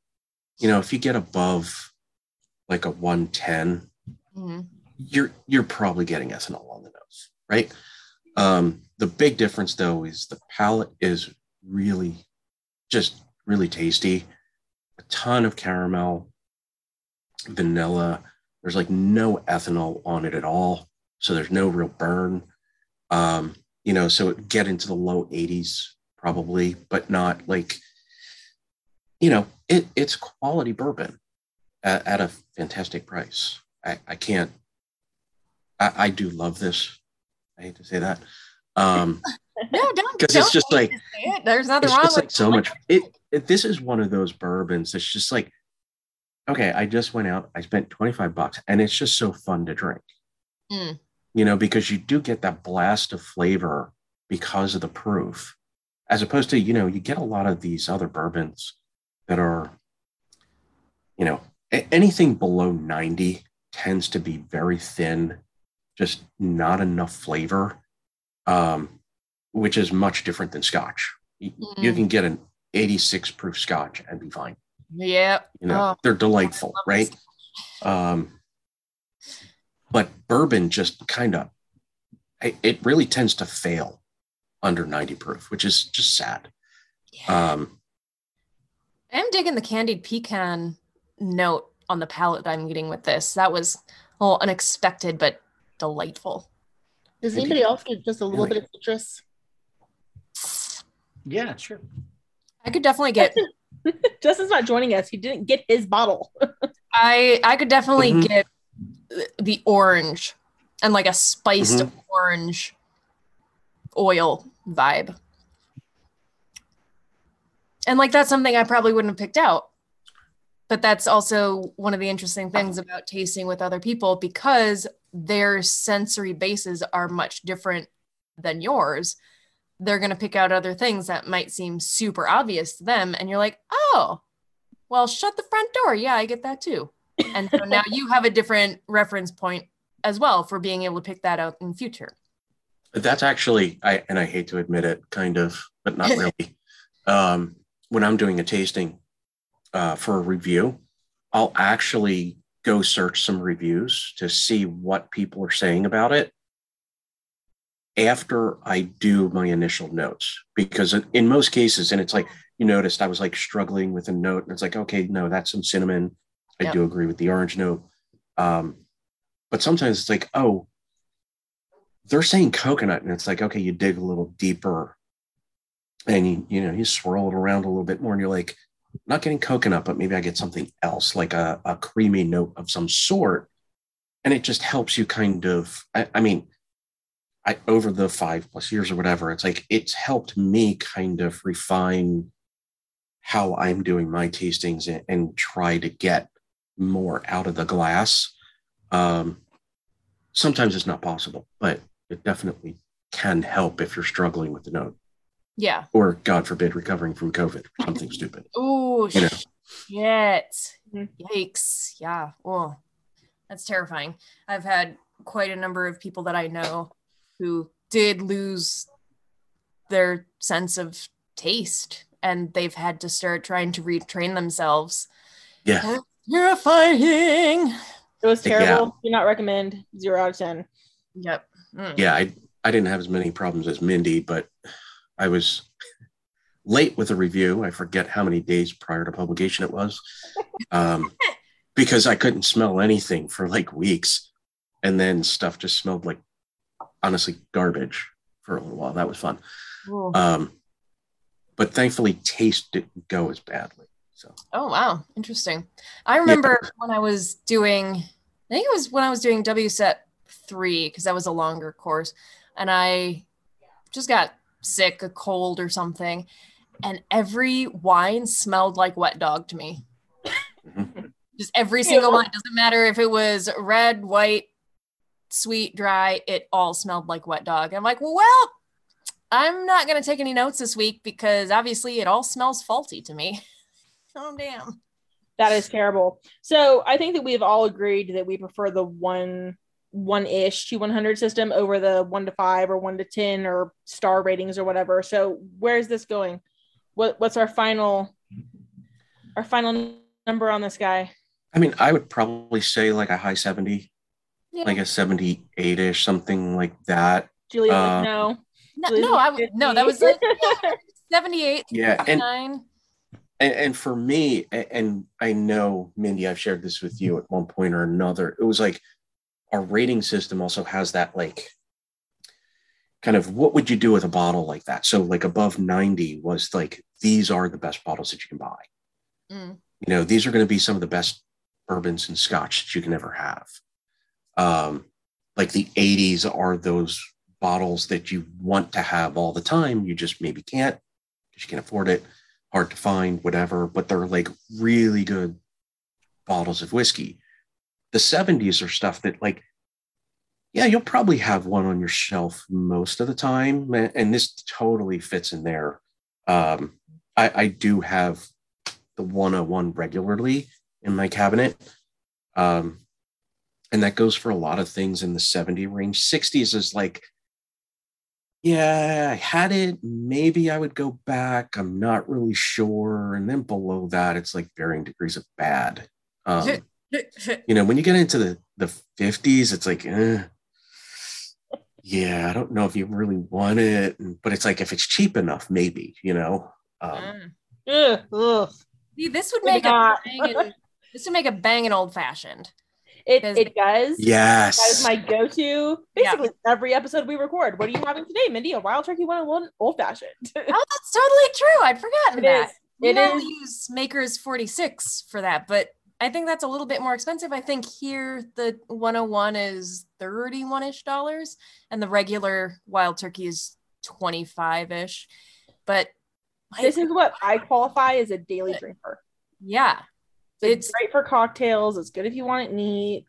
You know, if you get above like a 110, Mhm. you're you're probably getting ethanol on the nose, right? Um, the big difference though is the palate is really just really tasty. A ton of caramel, vanilla. There's like no ethanol on it at all, so there's no real burn. Um, you know, so it get into the low 80s probably, but not like, you know, it it's quality bourbon at, at a fantastic price. I, I can't I, I do love this. I hate to say that. Um, [LAUGHS] No, don't. 'Cause it's just like- it. there's nothing it's wrong just with like so much. It, it this is one of those bourbons that's just like, okay, I just went out, I spent 25 bucks, and it's just so fun to drink. Mm. You know, because you do get that blast of flavor because of the proof, as opposed to, you know, you get a lot of these other bourbons that are, you know, a- anything below 90 tends to be very thin, just not enough flavor. Um, which is much different than scotch. You, you Mm. can get an 86 proof scotch and be fine. Yeah, You know, Oh, they're delightful, right? Um, but bourbon just kind of, it, it really tends to fail under 90 proof, which is just sad. Um, I'm digging the candied pecan note on the palate that I'm getting with this. That was a little unexpected, but delightful. Does anybody else get just a little bit of citrus? Yeah, sure. I could definitely get [LAUGHS] Justin's not joining us. He didn't get his bottle. [LAUGHS] I I could definitely Mhm. get the orange and like a spiced Mhm. orange oil vibe. And like that's something I probably wouldn't have picked out. But that's also one of the interesting things about tasting with other people because their sensory bases are much different than yours. They're going to pick out other things that might seem super obvious to them and you're like, "Oh, well, shut the front door. Yeah, I get that too." And so now you have a different reference point as well for being able to pick that out in future. That's actually, I and I hate to admit it, kind of, but not [LAUGHS] really. um, when I'm doing a tasting uh, for a review, I'll actually go search some reviews to see what people are saying about it after I do my initial notes. Because in- most cases, and it's like you noticed, I was like struggling with a note, and it's like, okay, no, that's some cinnamon. I Yep. do agree with the orange note. Um, but sometimes it's like, oh, they're saying coconut and it's like okay you dig a little deeper and you you know you swirl it around a little bit more and you're like not getting coconut but maybe i get something else like a, a creamy note of some sort. And it just helps you kind of i, I mean i over the five plus years or whatever it's like it's helped me kind of refine how i'm doing my tastings and, and try to get more out of the glass. Um sometimes it's not possible but it definitely can help if you're struggling with the note Yeah. or god forbid recovering from covid or something [LAUGHS] stupid Oh You know. shit. Mhm. Yikes. Yeah. Oh, that's terrifying. I've had quite a number of people that I know who did lose their sense of taste and they've had to start trying to retrain themselves. yeah Terrifying. It was Yeah. terrible. Do not recommend. Zero out of ten. Yep. Mm. yeah i i didn't have as many problems as mindy but i was late with a review. I forget how many days prior to publication it was um [LAUGHS] because i couldn't smell anything for like weeks. And then stuff just smelled like honestly garbage for a little while. That was fun. Um but thankfully taste didn't go as badly so. Oh wow, interesting. I remember when I was doing, I think it was when I was doing WSET three because that was a longer course, and I just got sick, a cold or something, and every wine smelled like wet dog to me. [LAUGHS] Just every single Ew. wine doesn't matter if it was red, white, sweet, dry. It all smelled like wet dog. I'm like, well, I'm not gonna take any notes this week because obviously it all smells faulty to me. [LAUGHS] Oh damn. That is terrible. So I think that we have all agreed that we prefer the one one ish to 100 system over the one to five or one to 10 or star ratings or whatever. So where's this going? What what's our final our final number on this guy? i mean i would probably say like a high 70 Yeah. like a 78ish something like that Julia, Uh, no. No, Julia, no, I w- no, that was like 78, yeah and 9. and, and for me and i know mindy i've shared this with you at one point or another it was like our rating system also has that like kind of what would you do with a bottle like that? So like above 90 was like these are the best bottles that you can buy. Mm. you know these are going to be some of the best bourbons and scotch that you can ever have. Um like the 80s are those bottles that you want to have all the time. You just maybe can't because you can't afford it. Hard to find whatever. But they're like really good bottles of whiskey the 70s are stuff that like yeah you'll probably have one on your shelf most of the time and this totally fits in there um i i do have the 101 regularly in my cabinet. Um, and that goes for a lot of things in the 70 range. 60s is like, yeah, I had it. Maybe I would go back. I'm not really sure. And then below that, it's like varying degrees of bad. Um, [LAUGHS] You know, when you get into the the fifties, it's like, eh, yeah, I don't know if you really want it, but it's like if it's cheap enough, maybe. You know, um, Ugh, ugh. See, this would make a not. banging, this would make a banging old fashioned. It, it does. yes, That is my go-to. Yeah. Basically, every episode we record. What are you having today, Mindy? A wild turkey one old fashioned. [LAUGHS] Oh, that's totally true. I'd forgotten It that. is. We It normally is. use Maker's 46 for that, but I think that's a little bit more expensive. I think here the 101 is 31 ish dollars, and the regular wild turkey is 25 ish. But this is what I qualify as a daily drinker. yeah, It's It's- great for cocktails. It's good if you want it neat.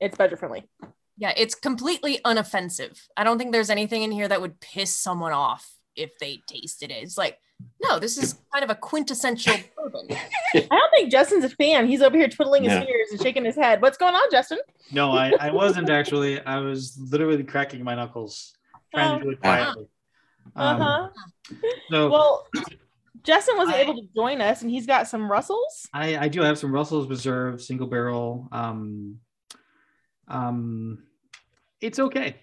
It's budget friendly. yeah, it's completely unoffensive. I don't think there's anything in here that would piss someone off if they tasted it. It's like, no, this is kind of a quintessential bourbon. I don't think Justin's a fan. He's over here twiddling his No. fingers and shaking his head. What's going on, Justin? No, I, I wasn't actually. I was literally cracking my knuckles, trying to do it quietly. Uh Um, huh. so well, Justin wasn't I- able to join us, and he's got some Russells. I, I do have some Russell's Reserve single barrel. Um, um, it's okay.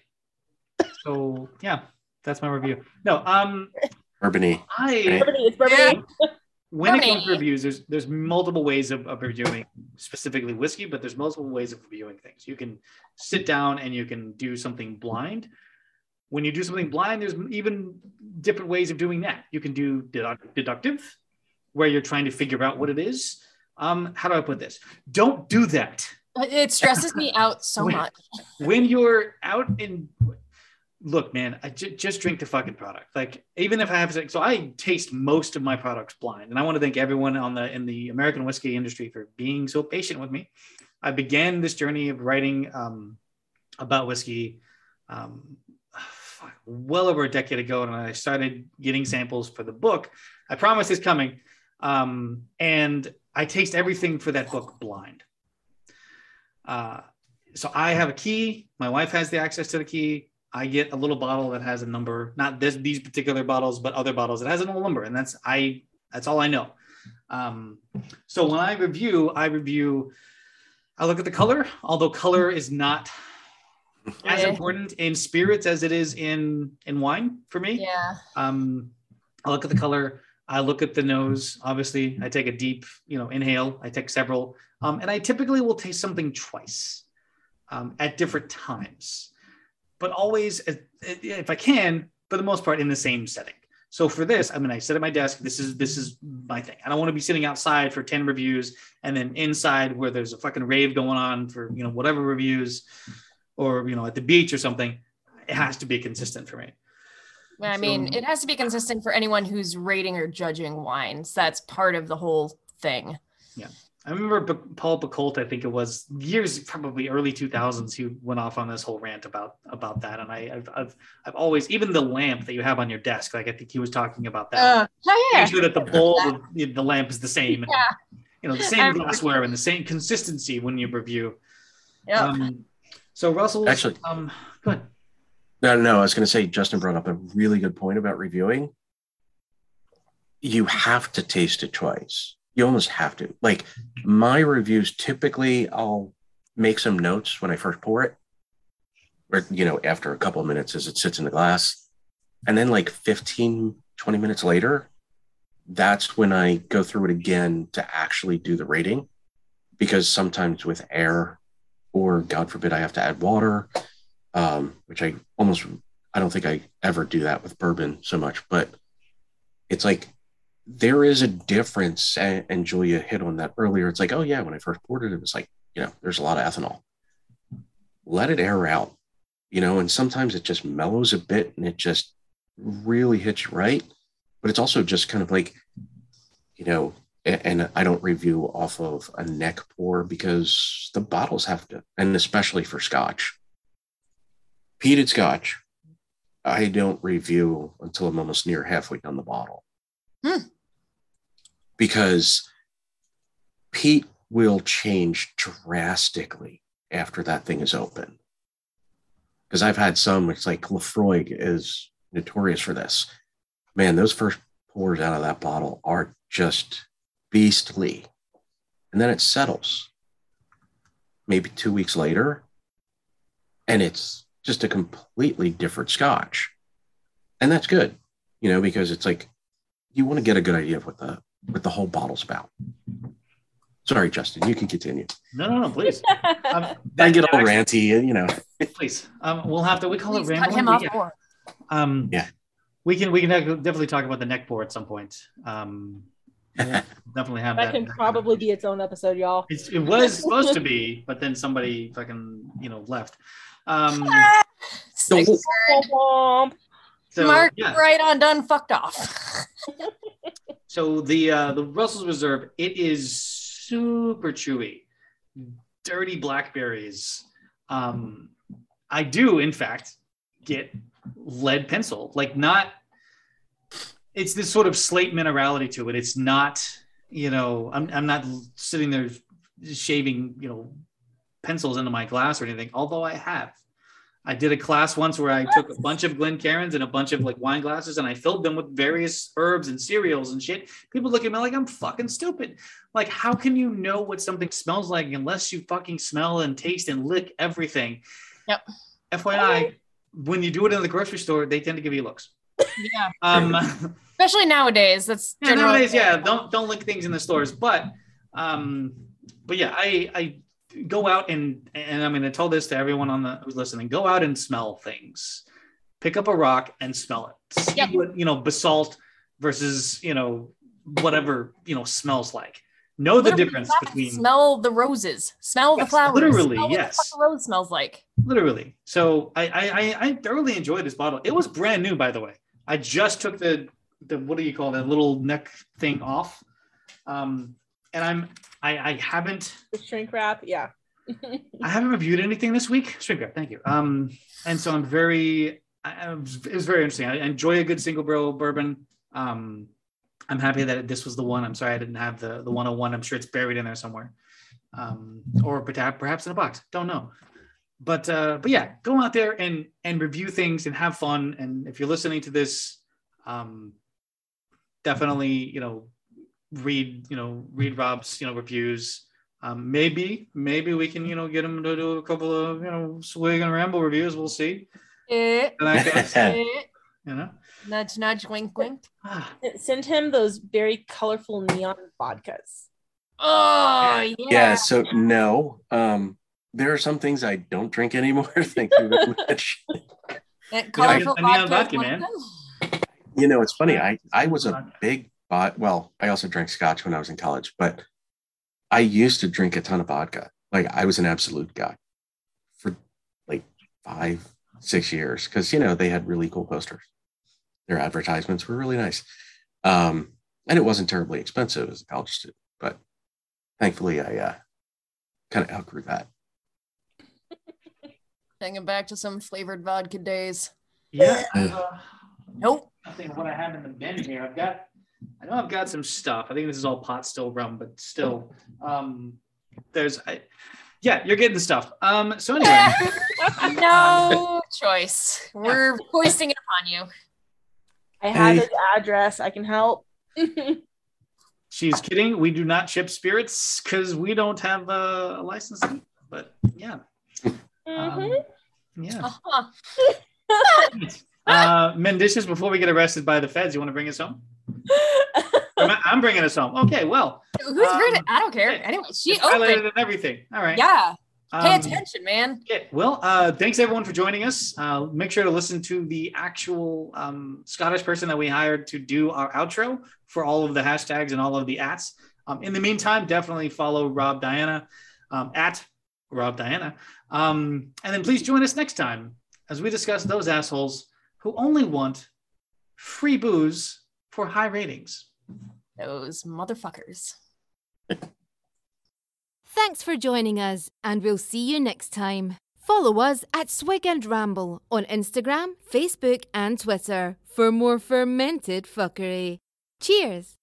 So yeah, that's my review. No, um, Urbany. I Bourbon, it's bourbon. when it comes to reviews, there's there's multiple ways of, of reviewing specifically whiskey, but there's multiple ways of reviewing things. You can sit down and you can do something blind. When you do something blind, there's even different ways of doing that. You can do deduct- deductive, where you're trying to figure out what it is. Um, how do I put this? Don't do that It stresses me out so Wait. much. when you're out in look man I just drink the fucking product. Like even if i have so i taste most of my products blind. And i want to thank everyone on the in the american whiskey industry for being so patient with me. I began this journey of writing um, about whiskey um, well over a decade ago. And i started getting samples for the book. I promise it's coming. Um, and i taste everything for that book blind. Uh, so I have a key. My wife has the access to the key. I get a little bottle that has a number, not this these particular bottles, but other bottles. It has a little number, and that's I. That's all I know. Um, so when I review, I review. I look at the color, although color is not [LAUGHS] as important in spirits as it is in in wine for me. Yeah. Um, I look at the color. I look at the nose. Obviously, I take a deep, you know, inhale. I take several, um, and I typically will taste something twice um, at different times, but always, uh, if I can, for the most part, in the same setting. So for this, I mean, I sit at my desk. This is this is my thing. I don't want to be sitting outside for ten reviews and then inside where there's a fucking rave going on for you know whatever reviews, or you know at the beach or something. It has to be consistent for me. I mean, So- it has to be consistent for anyone who's rating or judging wines. That's part of the whole thing. I remember B- Paul Pacult, I think it was years, probably early 2000s, he went off on this whole rant about about that. And I, I've, I've, I've always, even the lamp that you have on your desk, like I think he was talking about that. Uh, oh, Make sure that the bowl, of the, the lamp is the same. and, Yeah. You know, the same glassware and the same consistency when you review. Yep. Um, so Russell, Actually- um, go ahead. No, no, I was going to say Justin brought up a really good point about reviewing. You have to taste it twice. You almost have to. Like my reviews, typically I'll make some notes when I first pour it, or, you know, after a couple of minutes as it sits in the glass. And then like 15, 20 minutes later, that's when I go through it again to actually do the rating. Because sometimes with air, or God forbid, I have to add water, um, which I almost I don't think I ever do that with bourbon so much, but it's like there is a difference. And, and Julia hit on that earlier. It's like, oh yeah, when I first poured it, it was like, you know, there's a lot of ethanol. Let it air out, you know, and sometimes it just mellows a bit and it just really hits you right. But it's also just kind of like, you know, and I don't review off of a neck pour because the bottles have to, and especially for scotch, peated scotch, I don't review until I'm almost near halfway down the bottle. Hmm. Because Peat will change drastically after that thing is open. Because I've had some, it's like Laphroaig is notorious for this. Man, those first pours out of that bottle are just beastly. And then it settles. maybe two weeks later, and it's just a completely different scotch. And that's good, you know, because it's like you want to get a good idea of what the what the whole bottle's about. Sorry, Justin, you can continue. No, no, no, please. [LAUGHS] Um, I get all actually- ranty, you know. Please. Um, we'll have to. We call Please it cut him off yeah. more. Um, Yeah. We can we can definitely talk about the neck pour at some point. Um, we'll [LAUGHS] definitely have that. That can probably be its own episode, y'all. It's, it was supposed to be, but then somebody fucking you know left. Um, Sick Don't- bird. Womp. so Mark yeah. right on done fucked off. [LAUGHS] So the uh, the Russell's Reserve, it is super chewy, dirty blackberries. Um, I do, in fact, get lead pencil. Like not, it's this sort of slate minerality to it. It's not, you know, I'm I'm not sitting there shaving, you know, pencils into my glass or anything. Although I have. I did a class once where I took a bunch of Glencairns and a bunch of like wine glasses and I filled them with various herbs and cereals and shit. People look at me like I'm fucking stupid. Like, how can you know what something smells like unless you fucking smell and taste and lick everything? Yep. FYI, when you do it in the grocery store, they tend to give you looks. yeah. [LAUGHS] Um, Especially nowadays. That's yeah, nowadays, yeah, don't don't lick things in the stores. But um, but yeah, I I go out and and I'm gonna tell this to everyone on the who's listening. Go out and smell things. Pick up a rock and smell it. See Yep. what you know, basalt versus you know whatever you know smells like. Know the difference between smell the roses, smell the Yes, flowers, literally, smell yes. What the rose smells like. literally. So I, I I I thoroughly enjoyed this bottle. It was brand new, by the way. I just took the the what do you call that little neck thing off, um, and I'm I I haven't The shrink wrap, yeah. [LAUGHS] I haven't reviewed anything this week. Shrink wrap, thank you. Um, and so I'm very I, I it was very interesting. I enjoy a good single barrel bourbon. Um, I'm happy that this was the one. I'm sorry I didn't have the the 101. I'm sure it's buried in there somewhere, um, or perhaps in a box. Don't know. But uh, but yeah, go out there and and review things and have fun. And if you're listening to this, um, definitely you know read you know read Rob's you know reviews. Um, maybe maybe we can you know get him to do a couple of you know swig and ramble reviews. We'll see. Eh, And I [LAUGHS] guess, eh, you know. nudge, nudge, wink, wink. Ah, Send him those very colorful neon vodkas. Oh yeah. Yeah, so no. Um, there are some things I don't drink anymore. [LAUGHS] Thank you very much. That colorful I need a vodka vodka, man. You know, it's funny. I I was a big bot. Well, I also drank scotch when I was in college, but I used to drink a ton of vodka. Like I was an Absolut guy for like five, six years because you know they had really cool posters. Their advertisements were really nice, um, and it wasn't terribly expensive as a college student. But thankfully, I uh, kind of outgrew that. [LAUGHS] Thinking back to some flavored vodka days. yeah. Uh, Nope. think what I have in the bin here. I've got I know I've got some stuff. I think this is all pot still rum, but still. Um there's I, yeah, you're getting the stuff. Um so anyway. [LAUGHS] no choice. We're foisting it upon you. I have Hey. his address. I can help. [LAUGHS] She's kidding. We do not ship spirits because we don't have a, a license. But yeah. Um, yeah. Uh-huh. Uh, Mendicious, before we get arrested by the feds, you want to bring us home? I'm, bringing us home. Okay, well, Who's Um? I don't care. Anyway, she opened. everything. All right. Yeah. Pay Um, attention, man. Okay. Well, uh, thanks everyone for joining us. Uh, make sure to listen to the actual um, Scottish person that we hired to do our outro for all of the hashtags and all of the ats. Um, in the meantime, definitely follow Rob Diana um, at Rob Diana. Um, and then please join us next time as we discuss those assholes who only want free booze for high ratings. Those motherfuckers. [LAUGHS] Thanks for joining us, and we'll see you next time. Follow us at Swig and Ramble on Instagram, Facebook, and Twitter for more fermented fuckery. Cheers!